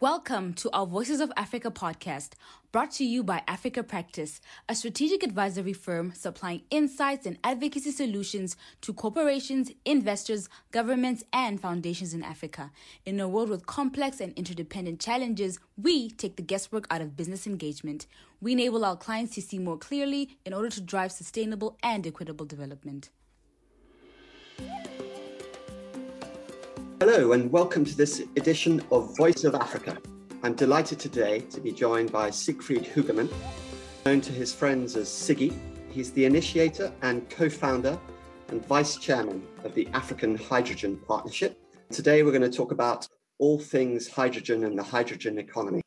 Welcome to our Voices of Africa podcast, brought to you by Africa Practice, a strategic advisory firm supplying insights and advocacy solutions to corporations, investors, governments, and foundations in Africa. In a world with complex and interdependent challenges, we take the guesswork out of business engagement. We enable our clients to see more clearly in order to drive sustainable and equitable development. Hello, and welcome to this edition of Voice of Africa. I'm delighted today to be joined by Siegfried Hugemann, known to his friends as Siggy. He's the initiator and co founder and vice chairman of the African Hydrogen Partnership. Today, we're going to talk about all things hydrogen and the hydrogen economy.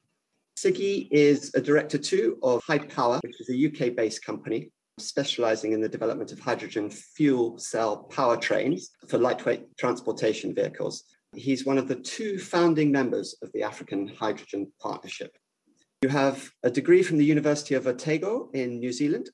Siggy is a director too of High Power, which is a UK based company specializing in the development of hydrogen fuel cell powertrains for lightweight transportation vehicles. He's one of the two founding members of the African Hydrogen Partnership. You have a degree from the University of Otago in New Zealand,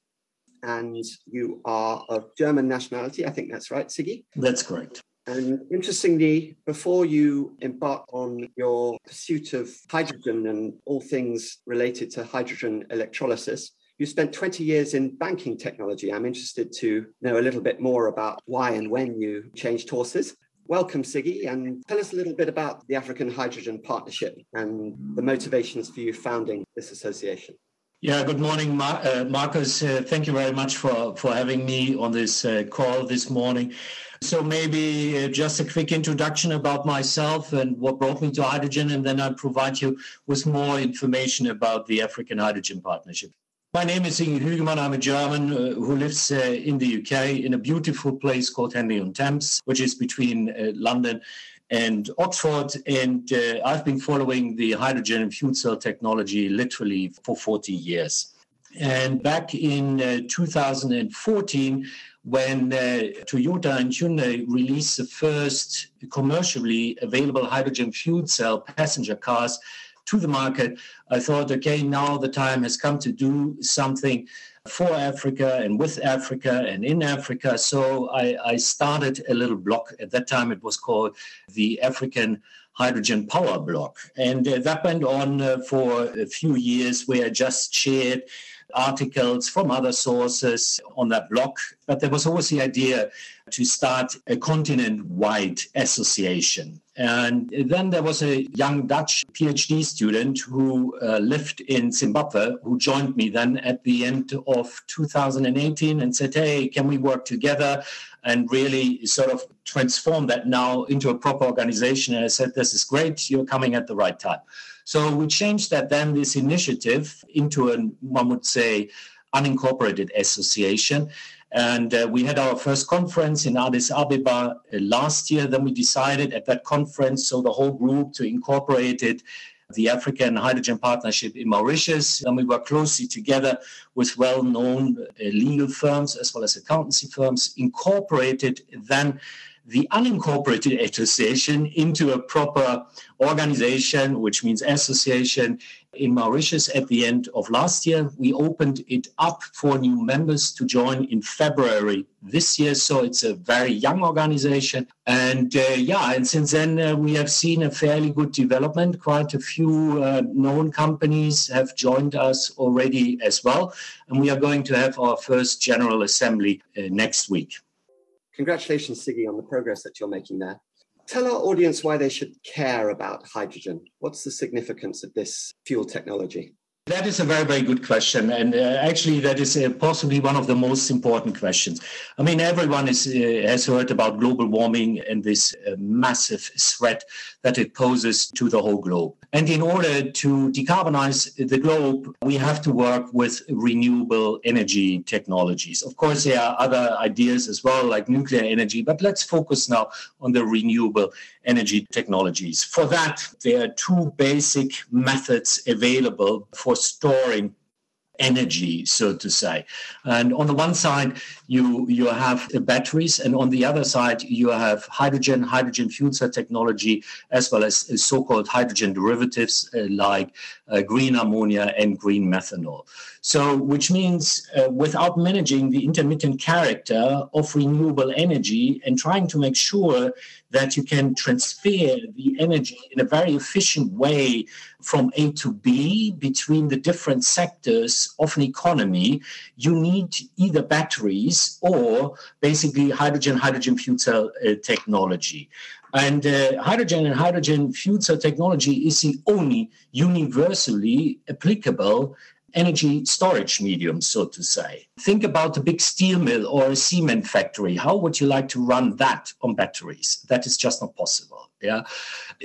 and you are of German nationality. I think that's right, Siggy? That's correct. And interestingly, before you embarked on your pursuit of hydrogen and all things related to hydrogen electrolysis, you spent 20 years in banking technology. I'm interested to know a little bit more about why and when you changed horses. Welcome, Siggy, and tell us a little bit about the African Hydrogen Partnership and the motivations for you founding this association. Yeah, good morning, Mar- uh, Marcus. Uh, thank you very much for, for having me on this uh, call this morning. So, maybe uh, just a quick introduction about myself and what brought me to hydrogen, and then I'll provide you with more information about the African Hydrogen Partnership. My name is Inge Hugemann. I'm a German uh, who lives uh, in the UK in a beautiful place called Henley on Thames, which is between uh, London and Oxford. And uh, I've been following the hydrogen and fuel cell technology literally for 40 years. And back in uh, 2014, when uh, Toyota and Hyundai released the first commercially available hydrogen fuel cell passenger cars, to the market, I thought, okay, now the time has come to do something for Africa and with Africa and in Africa. So I, I started a little block. At that time, it was called the African Hydrogen Power Blog. And uh, that went on uh, for a few years where I just shared articles from other sources on that block. But there was always the idea to start a continent wide association. And then there was a young Dutch PhD student who uh, lived in Zimbabwe who joined me then at the end of 2018 and said, Hey, can we work together? And really sort of transform that now into a proper organization. And I said, This is great. You're coming at the right time. So we changed that then, this initiative, into a, one would say, unincorporated association. And uh, we had our first conference in Addis Ababa uh, last year. Then we decided at that conference, so the whole group, to incorporate it, the African Hydrogen Partnership in Mauritius. And we work closely together with well known uh, legal firms as well as accountancy firms, incorporated then the unincorporated association into a proper organization, which means association in Mauritius at the end of last year. We opened it up for new members to join in February this year. So it's a very young organization. And uh, yeah, and since then uh, we have seen a fairly good development. Quite a few uh, known companies have joined us already as well. And we are going to have our first General Assembly uh, next week. Congratulations, Siggy, on the progress that you're making there. Tell our audience why they should care about hydrogen. What's the significance of this fuel technology? That is a very, very good question. And uh, actually, that is uh, possibly one of the most important questions. I mean, everyone is, uh, has heard about global warming and this uh, massive threat that it poses to the whole globe. And in order to decarbonize the globe, we have to work with renewable energy technologies. Of course, there are other ideas as well, like nuclear energy, but let's focus now on the renewable energy technologies. For that, there are two basic methods available for storing energy, so to say. And on the one side, you you have batteries, and on the other side, you have hydrogen, hydrogen fuel cell technology, as well as so-called hydrogen derivatives uh, like uh, green ammonia and green methanol. So, which means uh, without managing the intermittent character of renewable energy and trying to make sure that you can transfer the energy in a very efficient way from A to B between the different sectors of an economy, you need either batteries or basically hydrogen, hydrogen fuel cell uh, technology. And uh, hydrogen and hydrogen fuel cell technology is the only universally applicable energy storage medium, so to say. Think about a big steel mill or a cement factory. How would you like to run that on batteries? That is just not possible. Yeah.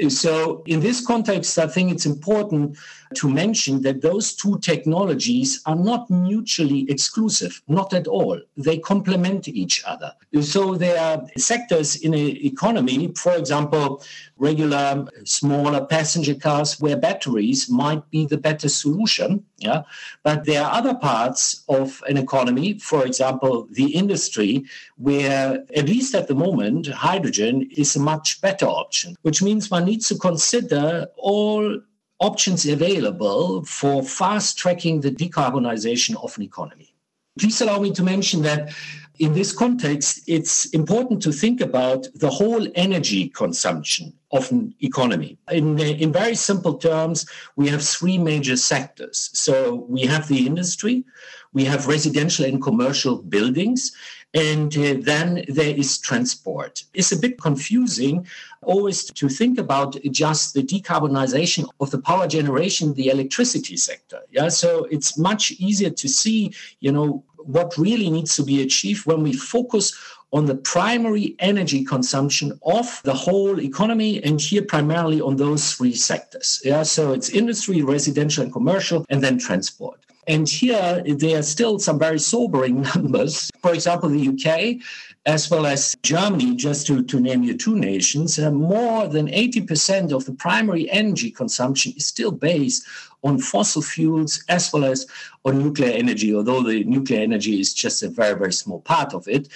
So in this context, I think it's important to mention that those two technologies are not mutually exclusive, not at all. They complement each other. So there are sectors in an economy, for example, regular smaller passenger cars where batteries might be the better solution. Yeah. But there are other parts of an economy, for example, the industry, where at least at the moment, hydrogen is a much better option, which means one needs to consider all options available for fast tracking the decarbonization of an economy. Please allow me to mention that in this context, it's important to think about the whole energy consumption of an economy. In, in very simple terms, we have three major sectors. So we have the industry, we have residential and commercial buildings, and uh, then there is transport. It's a bit confusing always to think about just the decarbonization of the power generation, the electricity sector. Yeah, so it's much easier to see, you know, what really needs to be achieved when we focus on the primary energy consumption of the whole economy and here primarily on those three sectors yeah so it's industry residential and commercial and then transport and here, there are still some very sobering numbers. For example, the UK, as well as Germany, just to, to name you two nations, uh, more than 80% of the primary energy consumption is still based on fossil fuels as well as on nuclear energy, although the nuclear energy is just a very, very small part of it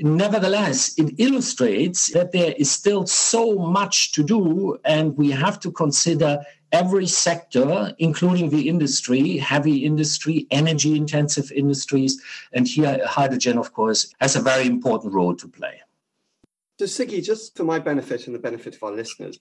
nevertheless, it illustrates that there is still so much to do, and we have to consider every sector, including the industry, heavy industry, energy intensive industries. And here, hydrogen, of course, has a very important role to play. So, Siggy, just for my benefit and the benefit of our listeners,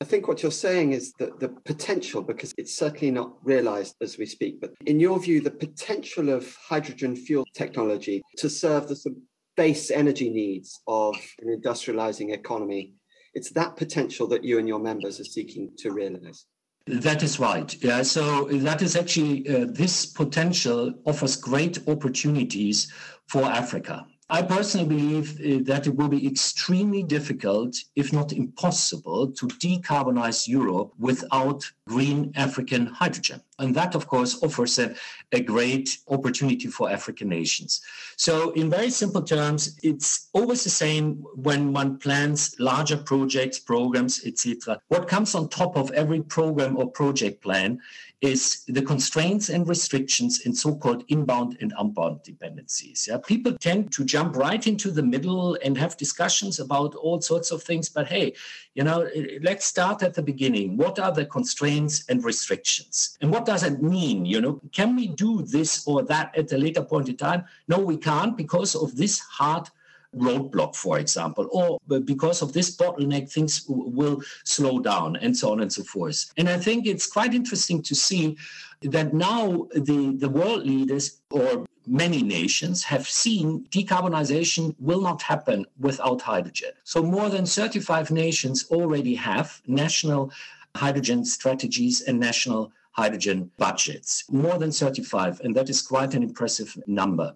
I think what you're saying is that the potential, because it's certainly not realized as we speak, but in your view, the potential of hydrogen fuel technology to serve the base energy needs of an industrializing economy, it's that potential that you and your members are seeking to realize. That is right. Yeah. So that is actually uh, this potential offers great opportunities for Africa. I personally believe uh, that it will be extremely difficult, if not impossible, to decarbonize Europe without green African hydrogen. And that, of course, offers a, a great opportunity for African nations. So, in very simple terms, it's always the same when one plans larger projects, programs, etc. What comes on top of every program or project plan is the constraints and restrictions in so-called inbound and outbound dependencies. Yeah, people tend to jump right into the middle and have discussions about all sorts of things. But hey, you know, let's start at the beginning. What are the constraints and restrictions, and what does it mean? You know, can we do this or that at a later point in time? No, we can't because of this hard roadblock, for example, or because of this bottleneck, things will slow down, and so on and so forth. And I think it's quite interesting to see that now the, the world leaders or many nations have seen decarbonization will not happen without hydrogen. So more than 35 nations already have national hydrogen strategies and national hydrogen budgets. More than 35, and that is quite an impressive number.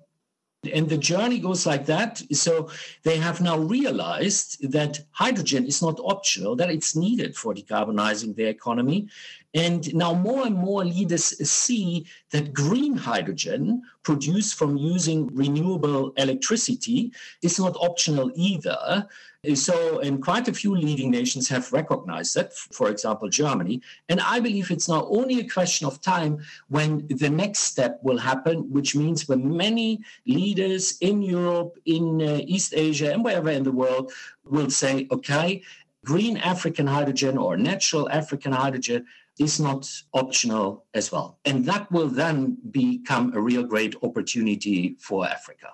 And the journey goes like that. So they have now realized that hydrogen is not optional, that it's needed for decarbonizing their economy. And now more and more leaders see that green hydrogen produced from using renewable electricity is not optional either. So, and quite a few leading nations have recognized that, for example, Germany. And I believe it's now only a question of time when the next step will happen, which means when many leaders in Europe, in uh, East Asia, and wherever in the world will say, okay, green African hydrogen or natural African hydrogen is not optional as well. And that will then become a real great opportunity for Africa.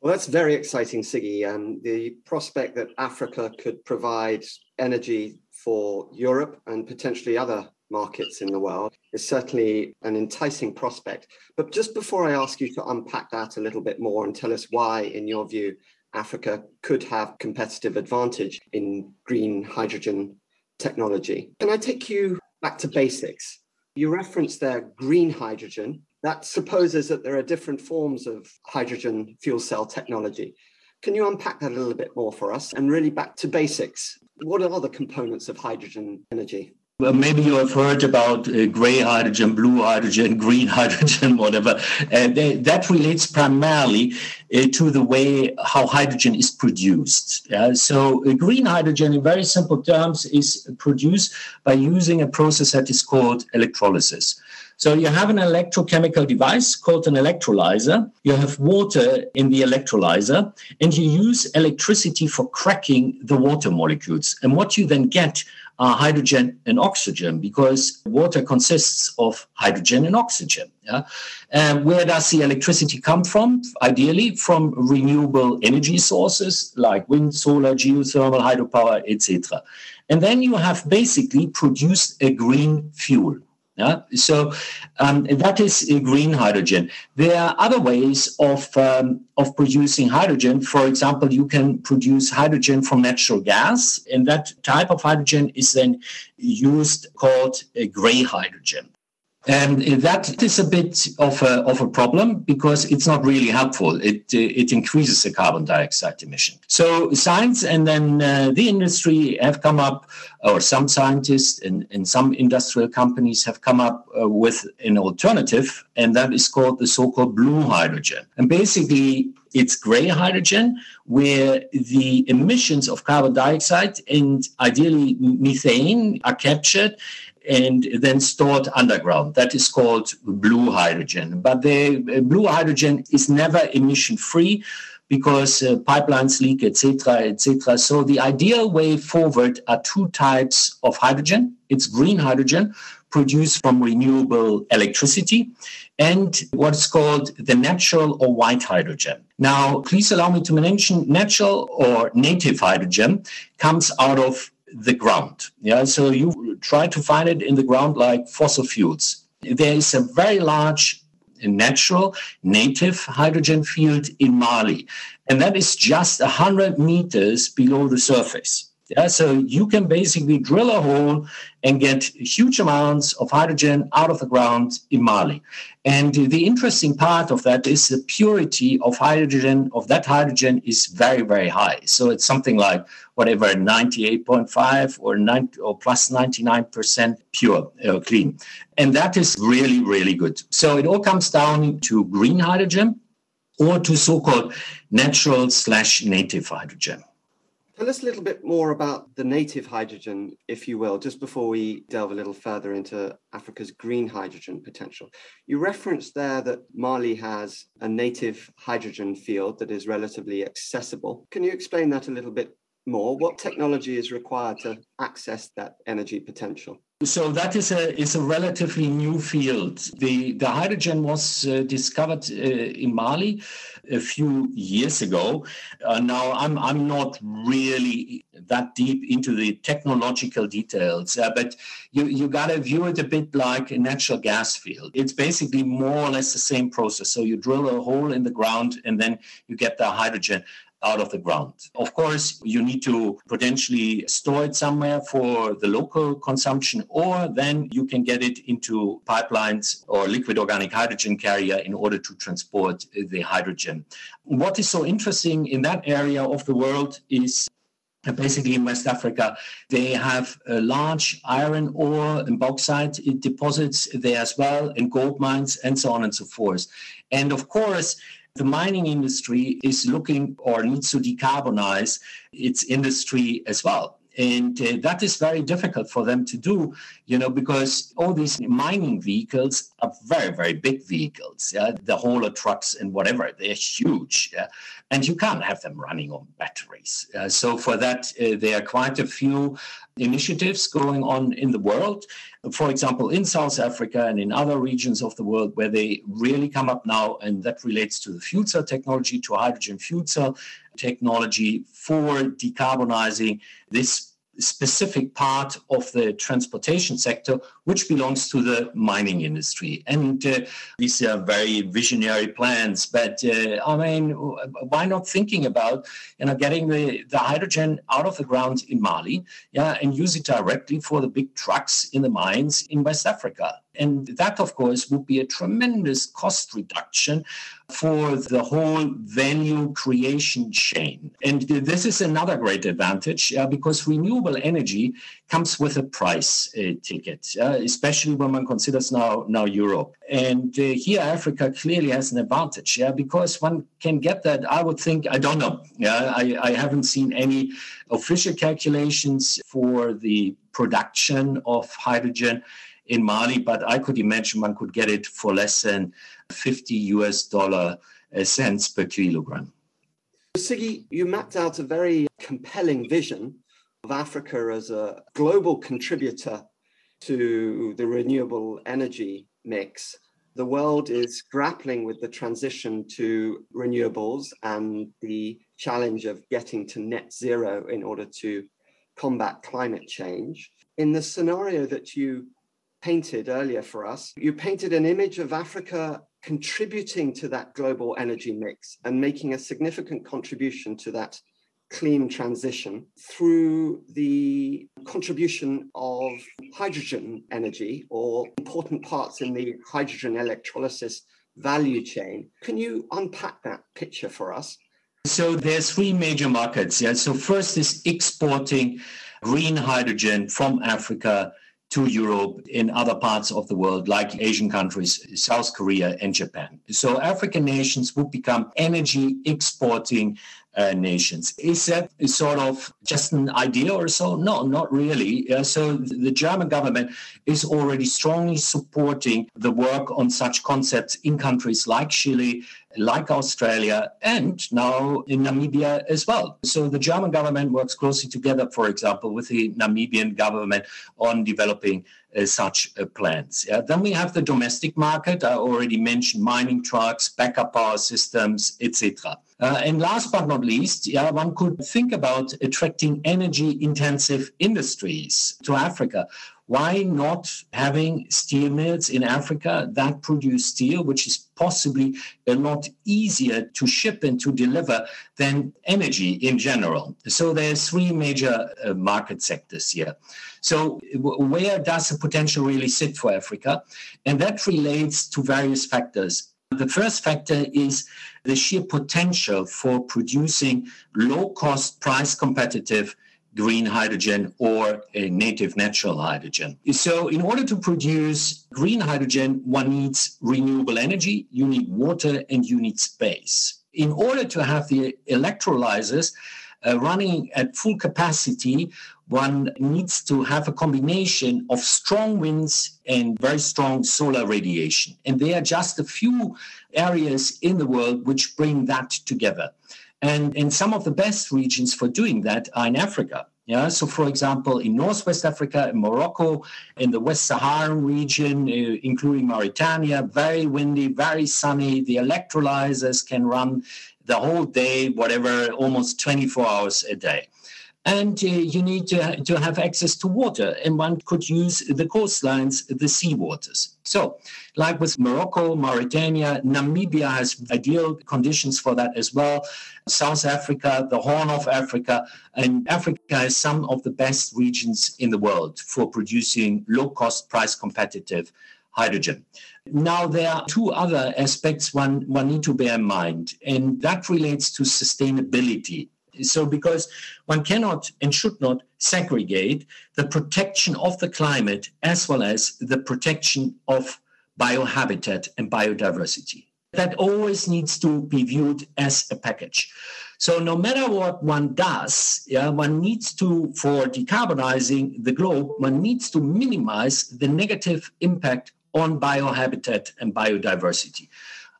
Well, that's very exciting, Siggy. Um, the prospect that Africa could provide energy for Europe and potentially other markets in the world is certainly an enticing prospect. But just before I ask you to unpack that a little bit more and tell us why, in your view, Africa could have competitive advantage in green hydrogen technology, can I take you back to basics? You referenced there green hydrogen. That supposes that there are different forms of hydrogen fuel cell technology. Can you unpack that a little bit more for us and really back to basics? What are the components of hydrogen energy? Maybe you have heard about uh, gray hydrogen, blue hydrogen, green hydrogen, whatever. Uh, they, that relates primarily uh, to the way how hydrogen is produced. Yeah? So, uh, green hydrogen, in very simple terms, is produced by using a process that is called electrolysis. So you have an electrochemical device called an electrolyzer. You have water in the electrolyzer, and you use electricity for cracking the water molecules. And what you then get are hydrogen and oxygen because water consists of hydrogen and oxygen. Yeah? And where does the electricity come from? Ideally, from renewable energy sources like wind, solar, geothermal, hydropower, etc. And then you have basically produced a green fuel. Yeah? So um, that is green hydrogen. There are other ways of, um, of producing hydrogen. For example, you can produce hydrogen from natural gas, and that type of hydrogen is then used called gray hydrogen. And that is a bit of a, of a problem because it's not really helpful. It, it increases the carbon dioxide emission. So science and then uh, the industry have come up, or some scientists and, and some industrial companies have come up uh, with an alternative, and that is called the so-called blue hydrogen. And basically, it's gray hydrogen where the emissions of carbon dioxide and ideally methane are captured and then stored underground. That is called blue hydrogen. But the uh, blue hydrogen is never emission free because uh, pipelines leak, etc., etc. So the ideal way forward are two types of hydrogen. It's green hydrogen produced from renewable electricity and what's called the natural or white hydrogen. Now, please allow me to mention natural or native hydrogen comes out of the ground. Yeah, so you try to find it in the ground like fossil fuels. There is a very large natural native hydrogen field in Mali, and that is just 100 meters below the surface. Yeah, so you can basically drill a hole and get huge amounts of hydrogen out of the ground in Mali. And the interesting part of that is the purity of hydrogen, of that hydrogen is very, very high. So it's something like whatever, 98.5 or, 90, or plus 99% pure, uh, clean. And that is really, really good. So it all comes down to green hydrogen or to so-called natural slash native hydrogen. Tell us a little bit more about the native hydrogen, if you will, just before we delve a little further into Africa's green hydrogen potential. You referenced there that Mali has a native hydrogen field that is relatively accessible. Can you explain that a little bit more? What technology is required to access that energy potential? So that is a is a relatively new field. The the hydrogen was uh, discovered uh, in Mali a few years ago. Uh, now I'm I'm not really that deep into the technological details, uh, but you you got to view it a bit like a natural gas field. It's basically more or less the same process. So you drill a hole in the ground and then you get the hydrogen out of the ground. Of course, you need to potentially store it somewhere for the local consumption, or then you can get it into pipelines or liquid organic hydrogen carrier in order to transport the hydrogen. What is so interesting in that area of the world is basically in West Africa, they have large iron ore and bauxite deposits there as well, and gold mines, and so on and so forth. And of course, the mining industry is looking or needs to decarbonize its industry as well. And uh, that is very difficult for them to do, you know, because all these mining vehicles are very, very big vehicles. Yeah? The hauler trucks and whatever, they're huge. Yeah? And you can't have them running on batteries. Uh, so for that, uh, there are quite a few initiatives going on in the world. For example, in South Africa and in other regions of the world where they really come up now, and that relates to the fuel cell technology, to hydrogen fuel cell technology for decarbonizing this specific part of the transportation sector, which belongs to the mining industry. And uh, these are very visionary plans. But uh, I mean, why not thinking about you know getting the, the hydrogen out of the ground in Mali, yeah, and use it directly for the big trucks in the mines in West Africa? And that, of course, would be a tremendous cost reduction for the whole value creation chain. And this is another great advantage uh, because renewable energy comes with a price uh, ticket, uh, especially when one considers now, now Europe. And uh, here, Africa clearly has an advantage yeah, because one can get that. I would think, I don't know, yeah, I, I haven't seen any official calculations for the production of hydrogen in Mali, but I could imagine one could get it for less than 50 US dollar uh, cents per kilogram. Siggy, you mapped out a very compelling vision of Africa as a global contributor to the renewable energy mix. The world is grappling with the transition to renewables and the challenge of getting to net zero in order to combat climate change. In the scenario that you painted earlier for us. You painted an image of Africa contributing to that global energy mix and making a significant contribution to that clean transition through the contribution of hydrogen energy or important parts in the hydrogen electrolysis value chain. Can you unpack that picture for us? So there's three major markets. Yeah. So first is exporting green hydrogen from Africa to Europe in other parts of the world, like Asian countries, South Korea, and Japan. So African nations would become energy exporting uh, nations. Is that sort of just an idea or so? No, not really. Uh, so the German government is already strongly supporting the work on such concepts in countries like Chile, like Australia, and now in Namibia as well. So the German government works closely together, for example, with the Namibian government on developing such uh, plans. Yeah? Then we have the domestic market. I already mentioned mining trucks, backup power systems, etc. Uh, and last but not least, yeah, one could think about attracting energy intensive industries to Africa why not having steel mills in Africa that produce steel, which is possibly a lot easier to ship and to deliver than energy in general? So there's three major uh, market sectors here. So where does the potential really sit for Africa? And that relates to various factors. The first factor is the sheer potential for producing low cost, price competitive green hydrogen or a native natural hydrogen. So, in order to produce green hydrogen, one needs renewable energy, you need water, and you need space. In order to have the electrolyzers uh, running at full capacity, one needs to have a combination of strong winds and very strong solar radiation. And there are just a few areas in the world which bring that together. And in some of the best regions for doing that are in Africa. Yeah, so for example, in Northwest Africa, in Morocco, in the West Saharan region, uh, including Mauritania, very windy, very sunny. The electrolyzers can run the whole day, whatever, almost 24 hours a day and uh, you need to, to have access to water and one could use the coastlines the sea waters so like with morocco mauritania namibia has ideal conditions for that as well. South africa the horn of africa and africa has some of the best regions in the world for producing low cost price competitive hydrogen. Now there are two other aspects one one need to bear in mind and that relates to sustainability so, because one cannot and should not segregate the protection of the climate as well as the protection of biohabitat and biodiversity. That always needs to be viewed as a package. So no matter what one does, yeah, one needs to, for decarbonizing the globe, one needs to minimize the negative impact on biohabitat and biodiversity.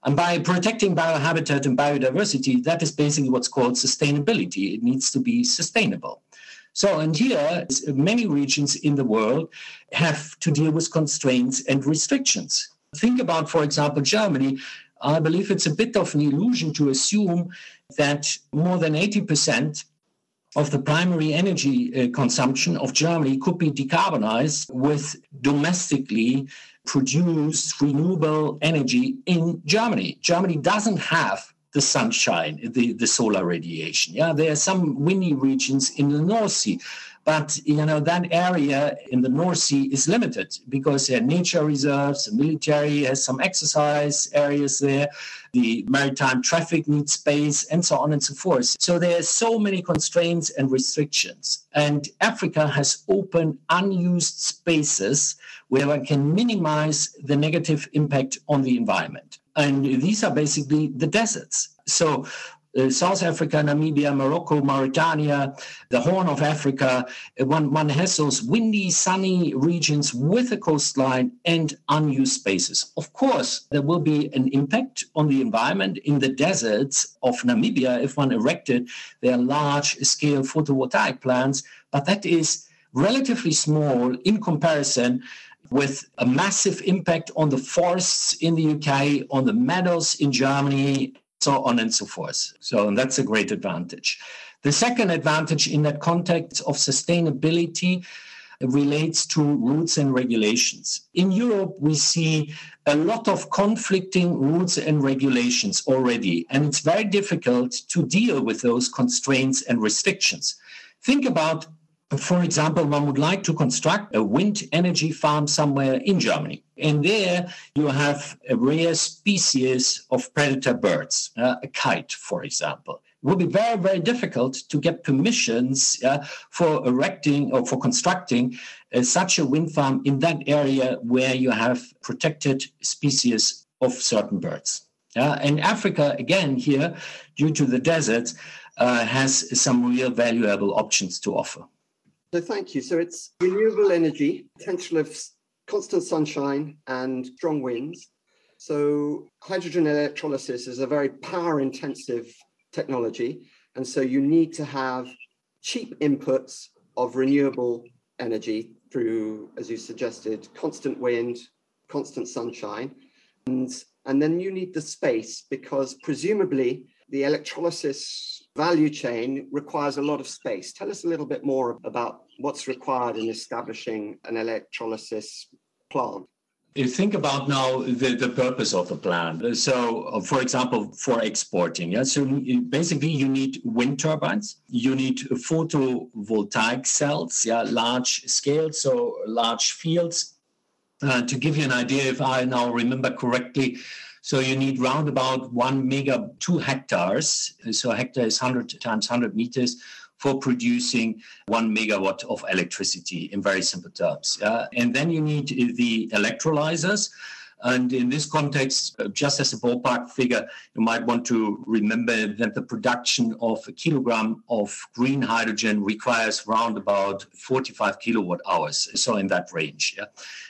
And by protecting biohabitat and biodiversity, that is basically what's called sustainability. It needs to be sustainable. So, and here, many regions in the world have to deal with constraints and restrictions. Think about, for example, Germany. I believe it's a bit of an illusion to assume that more than 80% of the primary energy uh, consumption of Germany could be decarbonized with domestically produced renewable energy in Germany. Germany doesn't have the sunshine, the, the solar radiation. Yeah, there are some windy regions in the North Sea, but you know that area in the North Sea is limited because there are nature reserves, the military has some exercise areas there, the maritime traffic needs space, and so on and so forth. So there are so many constraints and restrictions. And Africa has open, unused spaces where one can minimize the negative impact on the environment. And these are basically the deserts. So South Africa, Namibia, Morocco, Mauritania, the Horn of Africa. Uh, one, one has those windy, sunny regions with a coastline and unused spaces. Of course, there will be an impact on the environment in the deserts of Namibia if one erected their large scale photovoltaic plants, but that is relatively small in comparison with a massive impact on the forests in the UK, on the meadows in Germany, so on and so forth. So and that's a great advantage. The second advantage in that context of sustainability relates to rules and regulations. In Europe, we see a lot of conflicting rules and regulations already, and it's very difficult to deal with those constraints and restrictions. Think about for example, one would like to construct a wind energy farm somewhere in Germany. And there you have a rare species of predator birds, uh, a kite, for example. It would be very, very difficult to get permissions uh, for erecting or for constructing uh, such a wind farm in that area where you have protected species of certain birds. Uh, and Africa, again, here, due to the deserts, uh, has some real valuable options to offer. So thank you. So it's renewable energy, potential of constant sunshine and strong winds. So hydrogen electrolysis is a very power intensive technology. And so you need to have cheap inputs of renewable energy through, as you suggested, constant wind, constant sunshine. And, and then you need the space because presumably the electrolysis value chain requires a lot of space. Tell us a little bit more about what's required in establishing an electrolysis plant. You think about now the, the purpose of the plant. So, for example, for exporting, yeah. So basically, you need wind turbines, you need photovoltaic cells, yeah, large scale, so large fields. Uh, to give you an idea, if I now remember correctly, so you need round about one mega, two hectares. So a hectare is 100 times 100 meters for producing one megawatt of electricity in very simple terms. Yeah? And then you need the electrolyzers. And in this context, uh, just as a ballpark figure, you might want to remember that the production of a kilogram of green hydrogen requires around about 45 kilowatt hours. So in that range. Yeah,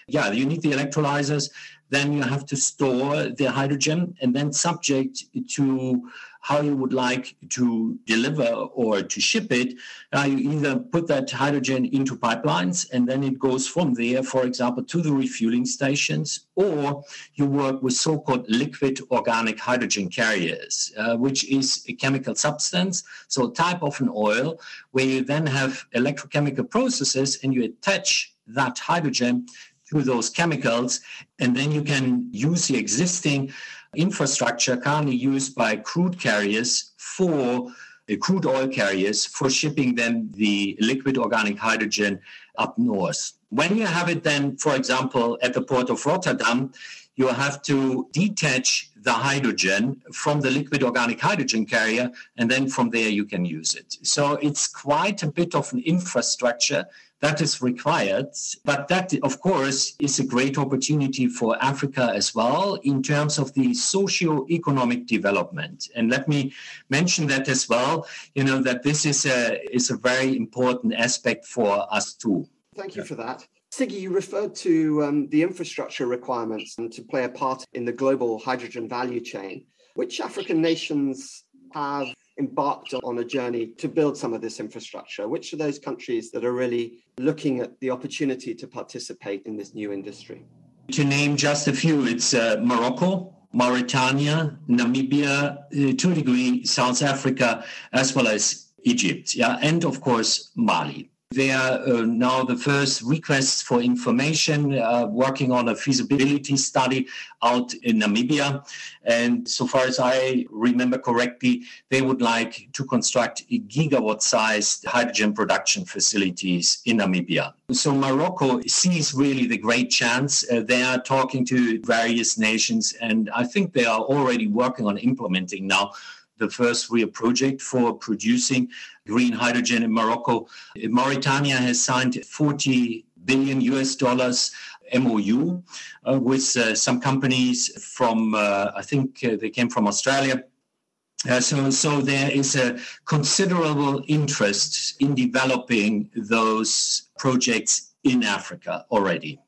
yeah you need the electrolyzers then you have to store the hydrogen and then subject to how you would like to deliver or to ship it. Now you either put that hydrogen into pipelines and then it goes from there, for example, to the refueling stations, or you work with so-called liquid organic hydrogen carriers, uh, which is a chemical substance, so a type of an oil, where you then have electrochemical processes and you attach that hydrogen to those chemicals. And then you can use the existing infrastructure currently used by crude carriers for uh, crude oil carriers for shipping them the liquid organic hydrogen up north. When you have it then, for example, at the port of Rotterdam, you have to detach the hydrogen from the liquid organic hydrogen carrier, and then from there you can use it. So it's quite a bit of an infrastructure that is required. But that, of course, is a great opportunity for Africa as well in terms of the socio-economic development. And let me mention that as well, you know, that this is a, is a very important aspect for us too. Thank you for that. Siggy, you referred to um, the infrastructure requirements and to play a part in the global hydrogen value chain. Which African nations have embarked on a journey to build some of this infrastructure? Which are those countries that are really looking at the opportunity to participate in this new industry? To name just a few, it's uh, Morocco, Mauritania, Namibia, uh, to a degree, South Africa, as well as Egypt, yeah, and of course Mali. They are uh, now the first requests for information, uh, working on a feasibility study out in Namibia. And so far as I remember correctly, they would like to construct gigawatt sized hydrogen production facilities in Namibia. So Morocco sees really the great chance. Uh, they are talking to various nations, and I think they are already working on implementing now the first real project for producing green hydrogen in Morocco. Mauritania has signed 40 billion US dollars MOU uh, with uh, some companies from, uh, I think uh, they came from Australia. Uh, so, so there is a considerable interest in developing those projects in Africa already.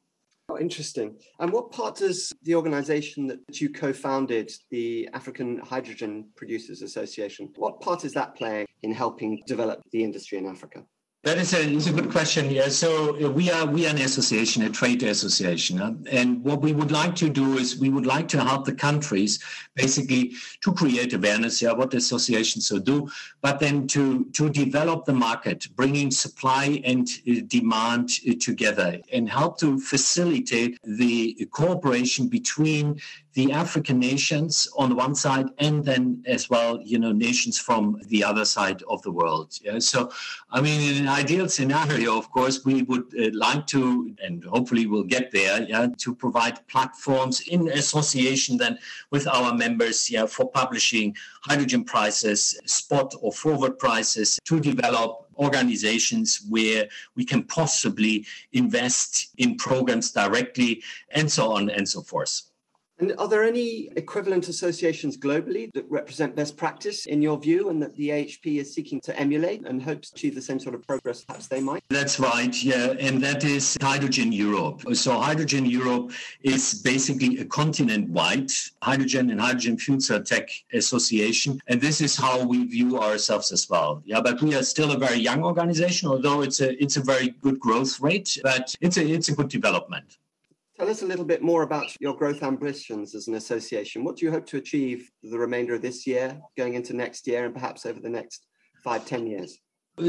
Interesting. And what part does the organization that you co founded, the African Hydrogen Producers Association, what part is that playing in helping develop the industry in Africa? That is a, is a good question. Yeah. So uh, we are we are an association, a trade association, uh, and what we would like to do is we would like to help the countries basically to create awareness. Yeah, what the associations so do, but then to to develop the market, bringing supply and uh, demand uh, together, and help to facilitate the cooperation between the African nations on the one side, and then as well, you know, nations from the other side of the world. Yeah? So, I mean, in an ideal scenario, of course, we would uh, like to, and hopefully we'll get there, yeah, to provide platforms in association then with our members, yeah, for publishing hydrogen prices, spot or forward prices, to develop organizations where we can possibly invest in programs directly, and so on and so forth. And are there any equivalent associations globally that represent best practice in your view and that the AHP is seeking to emulate and hopes to achieve the same sort of progress perhaps they might? That's right, yeah. And that is Hydrogen Europe. So Hydrogen Europe is basically a continent-wide hydrogen and hydrogen fuel cell tech association. And this is how we view ourselves as well. Yeah, but we are still a very young organization, although it's a it's a very good growth rate, but it's a it's a good development. Tell us a little bit more about your growth ambitions as an association. What do you hope to achieve the remainder of this year, going into next year, and perhaps over the next five, ten years?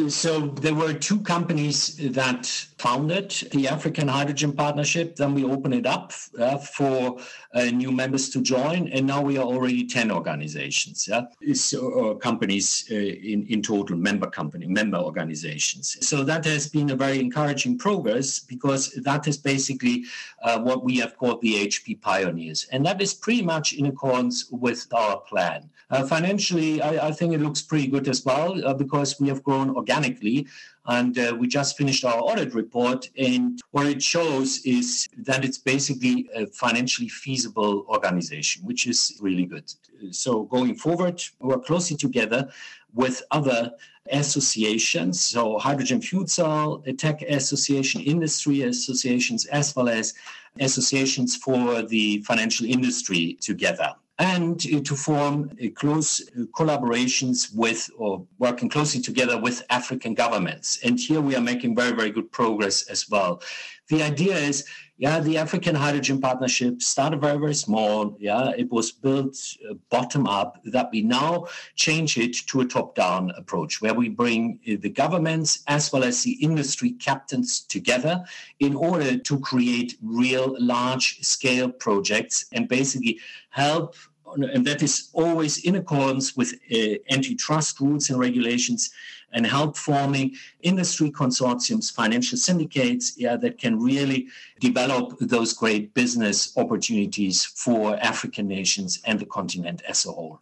So there were two companies that founded the African Hydrogen Partnership. Then we opened it up uh, for uh, new members to join, and now we are already ten organizations, yeah, so, uh, companies uh, in in total, member company, member organizations. So that has been a very encouraging progress because that is basically uh, what we have called the HP pioneers, and that is pretty much in accordance with our plan. Uh, financially, I, think it looks pretty good as well because we have grown organically. And uh, we just finished our audit report. And what it shows is that it's basically a financially feasible organization, which is really good. So going forward, we're closely together with other associations, so hydrogen fuel cell, tech association, industry associations, as well as associations for the financial industry together and uh, to form uh, close uh, collaborations with or working closely together with African governments. And here we are making very, very good progress as well. The idea is yeah, the African Hydrogen Partnership started very, very small. Yeah, it was built uh, bottom up. That we now change it to a top down approach where we bring uh, the governments as well as the industry captains together in order to create real large scale projects and basically help and that is always in accordance with uh, antitrust rules and regulations and help forming industry consortiums, financial syndicates, yeah, that can really develop those great business opportunities for African nations and the continent as a whole.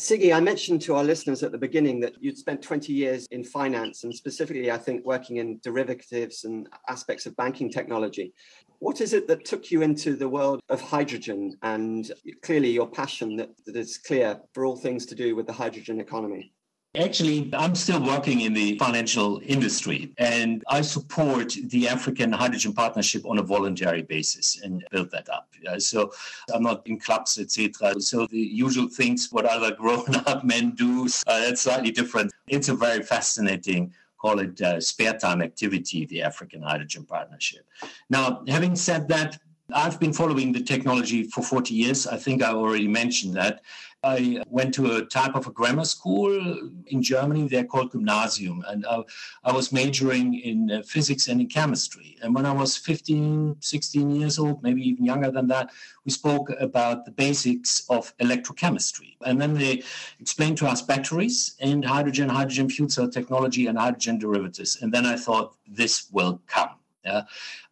Siggy, I mentioned to our listeners at the beginning that you'd spent 20 years in finance and specifically, I think, working in derivatives and aspects of banking technology. What is it that took you into the world of hydrogen and clearly your passion that, that is clear for all things to do with the hydrogen economy? Actually, I'm still working in the financial industry and I support the African Hydrogen Partnership on a voluntary basis and build that up. So I'm not in clubs, etc. So the usual things what other grown-up men do, uh, that's slightly different. It's a very fascinating call it uh, spare time activity, the African Hydrogen Partnership. Now, having said that, I've been following the technology for 40 years. I think I already mentioned that. I went to a type of a grammar school in Germany. They're called Gymnasium. And I, I was majoring in uh, physics and in chemistry. And when I was 15, 16 years old, maybe even younger than that, we spoke about the basics of electrochemistry. And then they explained to us batteries and hydrogen, hydrogen fuel cell technology, and hydrogen derivatives. And then I thought, this will come. Yeah.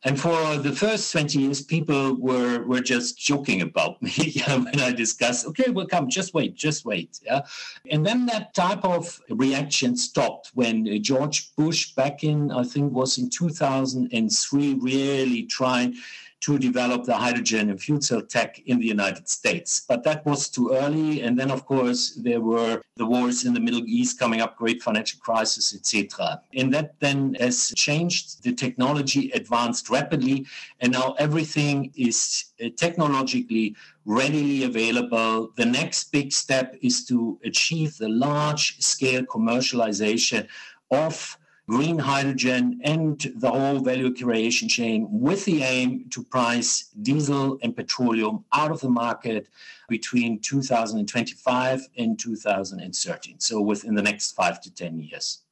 And for the first 20 years, people were, were just joking about me when I discussed, okay, well, come, just wait, just wait. Yeah. And then that type of reaction stopped when George Bush, back in, I think, was in 2003, really tried to develop the hydrogen and fuel cell tech in the United States. But that was too early. And then, of course, there were the wars in the Middle East coming up, great financial crisis, etc. And that then has changed. The technology advanced rapidly, and now everything is uh, technologically readily available. The next big step is to achieve the large scale commercialization of green hydrogen and the whole value creation chain with the aim to price diesel and petroleum out of the market between 2025 and 2013. So within the next five to 10 years.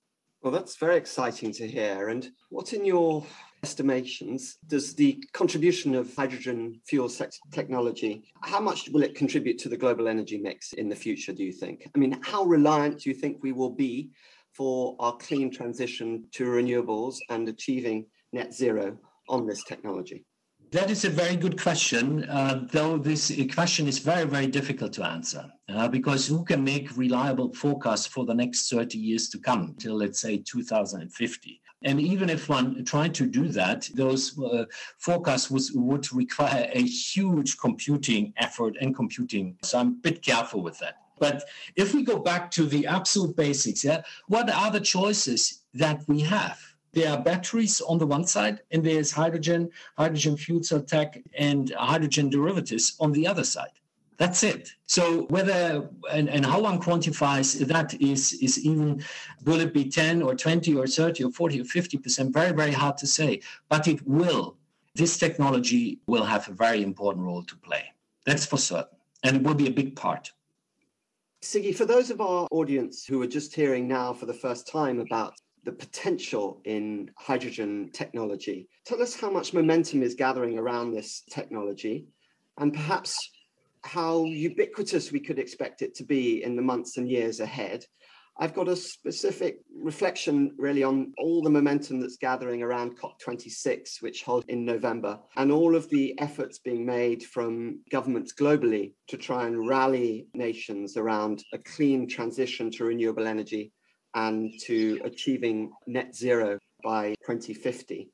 Well, that's very exciting to hear. And what, in your estimations, does the contribution of hydrogen fuel technology, how much will it contribute to the global energy mix in the future, do you think? I mean, how reliant do you think we will be for our clean transition to renewables and achieving net zero on this technology? That is a very good question, uh, though this question is very, very difficult to answer uh, because who can make reliable forecasts for the next 30 years to come till, let's say, 2050? And even if one tried to do that, those uh, forecasts was, would require a huge computing effort and computing. So I'm a bit careful with that. But if we go back to the absolute basics, yeah, what are the choices that we have? There are batteries on the one side, and there's hydrogen, hydrogen fuel cell tech, and hydrogen derivatives on the other side. That's it. So whether and, and how one quantifies that is is even will it be 10 or 20 or 30 or 40 or 50 percent? Very, very hard to say. But it will. This technology will have a very important role to play. That's for certain. And it will be a big part. Siggy, for those of our audience who are just hearing now for the first time about the potential in hydrogen technology, tell us how much momentum is gathering around this technology and perhaps how ubiquitous we could expect it to be in the months and years ahead I've got a specific reflection really on all the momentum that's gathering around COP26, which holds in November, and all of the efforts being made from governments globally to try and rally nations around a clean transition to renewable energy and to achieving net zero by 2050.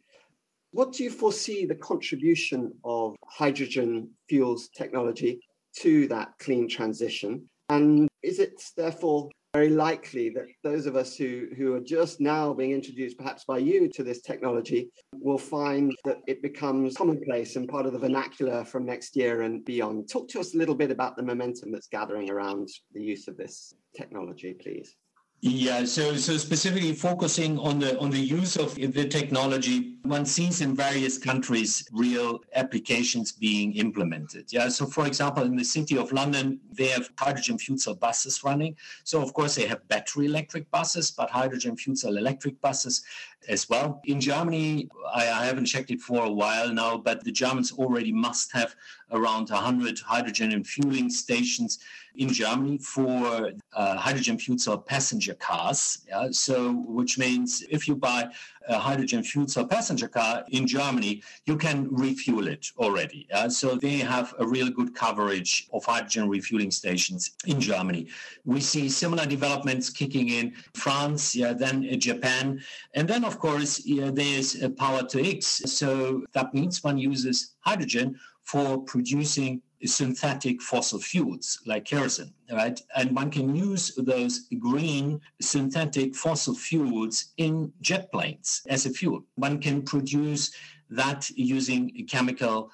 What do you foresee the contribution of hydrogen fuels technology to that clean transition? And is it therefore very likely that those of us who, who are just now being introduced, perhaps by you, to this technology will find that it becomes commonplace and part of the vernacular from next year and beyond. Talk to us a little bit about the momentum that's gathering around the use of this technology, please. Yeah, so so specifically focusing on the on the use of the technology, one sees in various countries real applications being implemented. Yeah, so for example, in the city of London, they have hydrogen fuel cell buses running. So of course they have battery electric buses, but hydrogen fuel cell electric buses as well. In Germany, I, I haven't checked it for a while now, but the Germans already must have around 100 hydrogen and fueling stations in Germany for uh, hydrogen fuel cell passenger cars. Yeah? So, which means if you buy a hydrogen fuel cell passenger car in Germany, you can refuel it already. Yeah? So they have a real good coverage of hydrogen refueling stations in Germany. We see similar developments kicking in France, yeah, then Japan, and then of course yeah, there's power to X. So that means one uses hydrogen for producing synthetic fossil fuels like kerosene, right? And one can use those green synthetic fossil fuels in jet planes as a fuel. One can produce that using chemical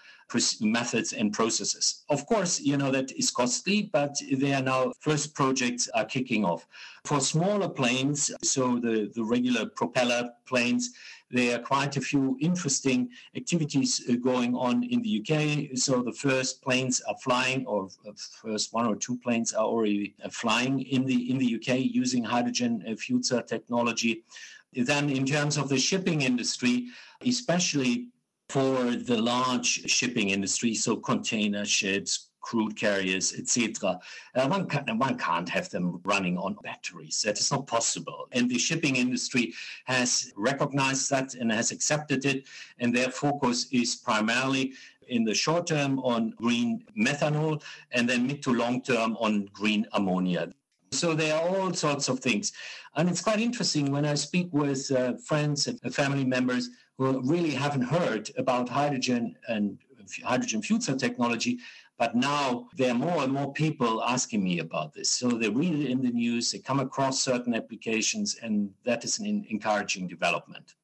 methods and processes. Of course, you know that is costly, but they are now first projects are kicking off. For smaller planes, so the, the regular propeller planes, there are quite a few interesting activities uh, going on in the UK. So the first planes are flying, or uh, first one or two planes are already uh, flying in the in the UK using hydrogen fuel cell technology. Then, in terms of the shipping industry, especially for the large shipping industry, so container ships, crude carriers, etc. Uh, one, can, one can't have them running on batteries. That is not possible. And the shipping industry has recognized that and has accepted it. And their focus is primarily in the short term on green methanol and then mid to long term on green ammonia. So there are all sorts of things. And it's quite interesting when I speak with uh, friends and family members who really haven't heard about hydrogen and hydrogen fuel cell technology. But now there are more and more people asking me about this. So they read it in the news, they come across certain applications, and that is an encouraging development.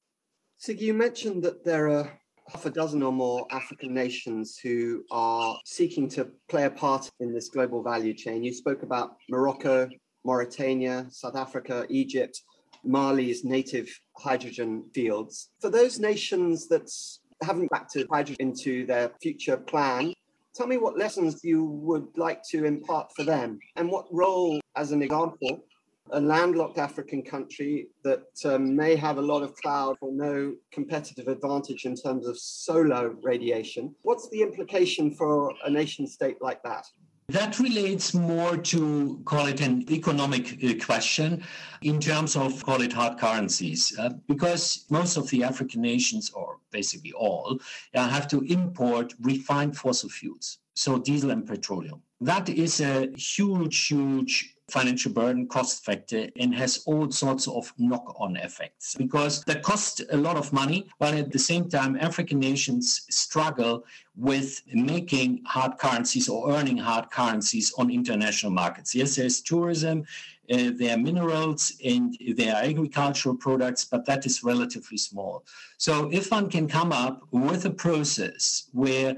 So you mentioned that there are half a dozen or more African nations who are seeking to play a part in this global value chain. You spoke about Morocco, Mauritania, South Africa, Egypt, Mali's native hydrogen fields. For those nations that haven't factored hydrogen into their future plan, Tell me what lessons you would like to impart for them and what role, as an example, a landlocked African country that um, may have a lot of cloud or no competitive advantage in terms of solar radiation. What's the implication for a nation state like that? That relates more to call it an economic uh, question in terms of call it hard currencies, uh, because most of the African nations, or basically all, uh, have to import refined fossil fuels, so diesel and petroleum. That is a huge, huge financial burden cost factor and has all sorts of knock on effects because that costs a lot of money, while at the same time, African nations struggle with making hard currencies or earning hard currencies on international markets. Yes, there's tourism, uh, there are minerals, and there are agricultural products, but that is relatively small. So, if one can come up with a process where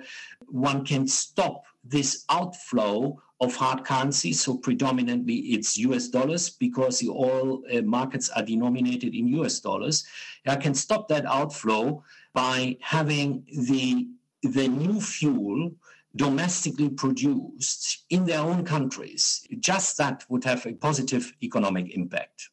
one can stop this outflow of hard currency. So predominantly it's US dollars because the oil uh, markets are denominated in US dollars. I can stop that outflow by having the, the new fuel domestically produced in their own countries. Just that would have a positive economic impact.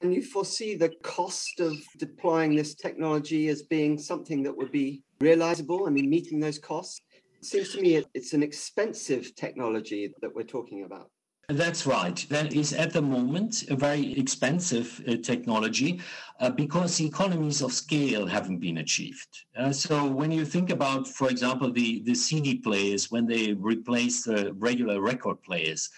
And you foresee the cost of deploying this technology as being something that would be realizable? I mean, meeting those costs? Seems to me it's an expensive technology that we're talking about. That's right. That is at the moment a very expensive uh, technology uh, because economies of scale haven't been achieved. Uh, so when you think about, for example, the, the CD players, when they replaced the regular record players,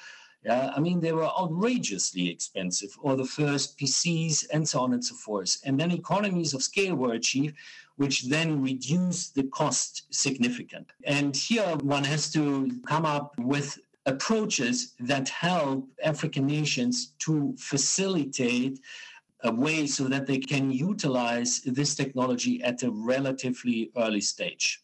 yeah, I mean, they were outrageously expensive, or the first PCs and so on and so forth. And then economies of scale were achieved which then reduced the cost significant. And here one has to come up with approaches that help African nations to facilitate a way so that they can utilize this technology at a relatively early stage.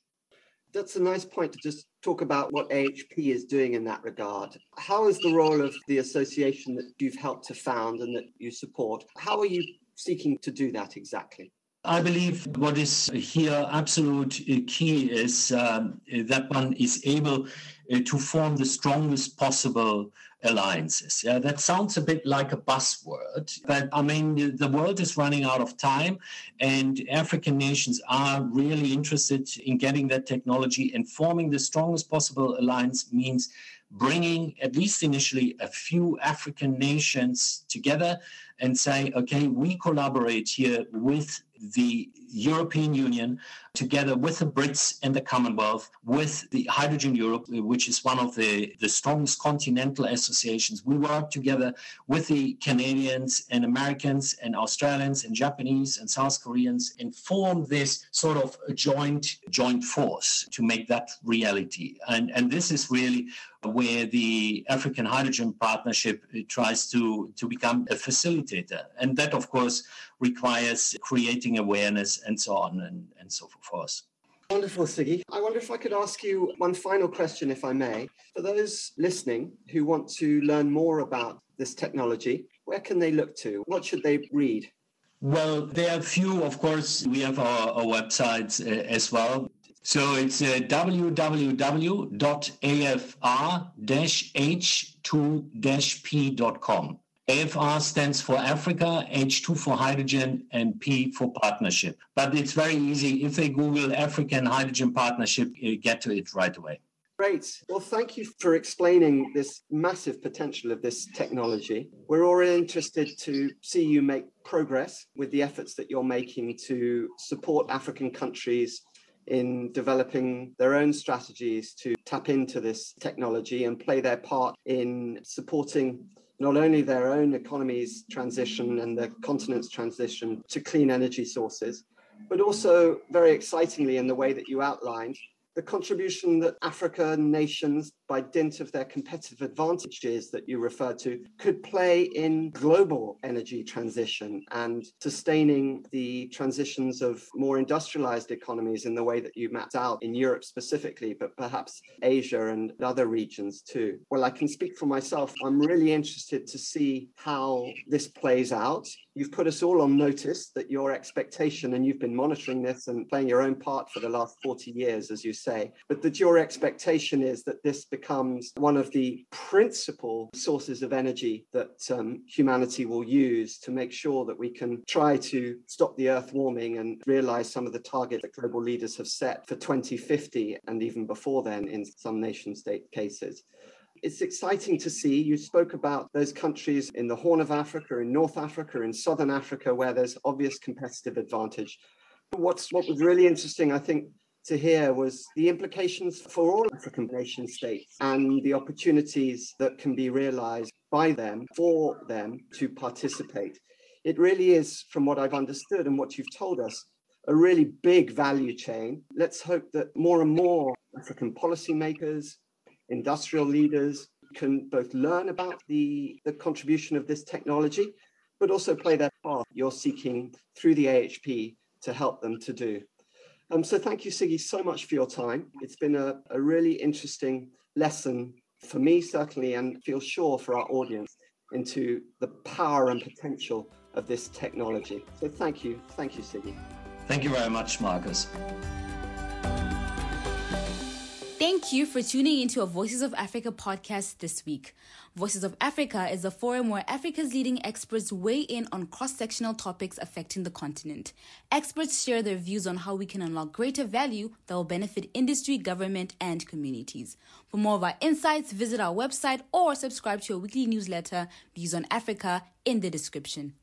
That's a nice point to just talk about what AHP is doing in that regard. How is the role of the association that you've helped to found and that you support? How are you seeking to do that exactly? I believe what is here absolute key is um, that one is able Uh, to form the strongest possible alliances. Yeah, that sounds a bit like a buzzword, but I mean, the world is running out of time, and African nations are really interested in getting that technology and forming the strongest possible alliance means bringing at least initially a few African nations together and say, okay, we collaborate here with the European Union, together with the Brits and the Commonwealth, with the Hydrogen Europe, which is one of the, the strongest continental associations. We work together with the Canadians and Americans and Australians and Japanese and South Koreans and form this sort of joint joint force to make that reality. And, and this is really where the African Hydrogen Partnership tries to, to become a facilitator. And that, of course, requires creating awareness and so on and, and so forth. Wonderful, Siggy. I wonder if I could ask you one final question, if I may. For those listening who want to learn more about this technology, where can they look to? What should they read? Well, there are a few, of course. We have our, our websites uh, as well. So it's uh, www.afr-h2-p.com. AFR stands for Africa, H2 for hydrogen, and P for partnership. But it's very easy. If they Google African Hydrogen Partnership, you get to it right away. Great. Well, thank you for explaining this massive potential of this technology. We're all interested to see you make progress with the efforts that you're making to support African countries in developing their own strategies to tap into this technology and play their part in supporting not only their own economy's transition and the continent's transition to clean energy sources, but also very excitingly in the way that you outlined, the contribution that African nations, by dint of their competitive advantages that you referred to, could play in global energy transition and sustaining the transitions of more industrialized economies in the way that you mapped out in Europe specifically, but perhaps Asia and other regions too. Well, I can speak for myself. I'm really interested to see how this plays out you've put us all on notice that your expectation, and you've been monitoring this and playing your own part for the last 40 years, as you say, but that your expectation is that this becomes one of the principal sources of energy that um, humanity will use to make sure that we can try to stop the earth warming and realize some of the targets that global leaders have set for 2050 and even before then in some nation state cases. It's exciting to see. You spoke about those countries in the Horn of Africa, in North Africa, in Southern Africa, where there's obvious competitive advantage. What's what was really interesting, I think, to hear was the implications for all African nation states and the opportunities that can be realized by them for them to participate. It really is, from what I've understood and what you've told us, a really big value chain. Let's hope that more and more African policymakers, industrial leaders can both learn about the, the contribution of this technology, but also play their part you're seeking through the AHP to help them to do. Um, so thank you, Siggy, so much for your time. It's been a, a really interesting lesson for me, certainly, and feel sure for our audience into the power and potential of this technology. So thank you. Thank you, Siggy. Thank you very much, Marcus. Thank you for tuning into a Voices of Africa podcast this week. Voices of Africa is a forum where Africa's leading experts weigh in on cross sectional topics affecting the continent. Experts share their views on how we can unlock greater value that will benefit industry, government, and communities. For more of our insights, visit our website or subscribe to our weekly newsletter, Views on Africa, in the description.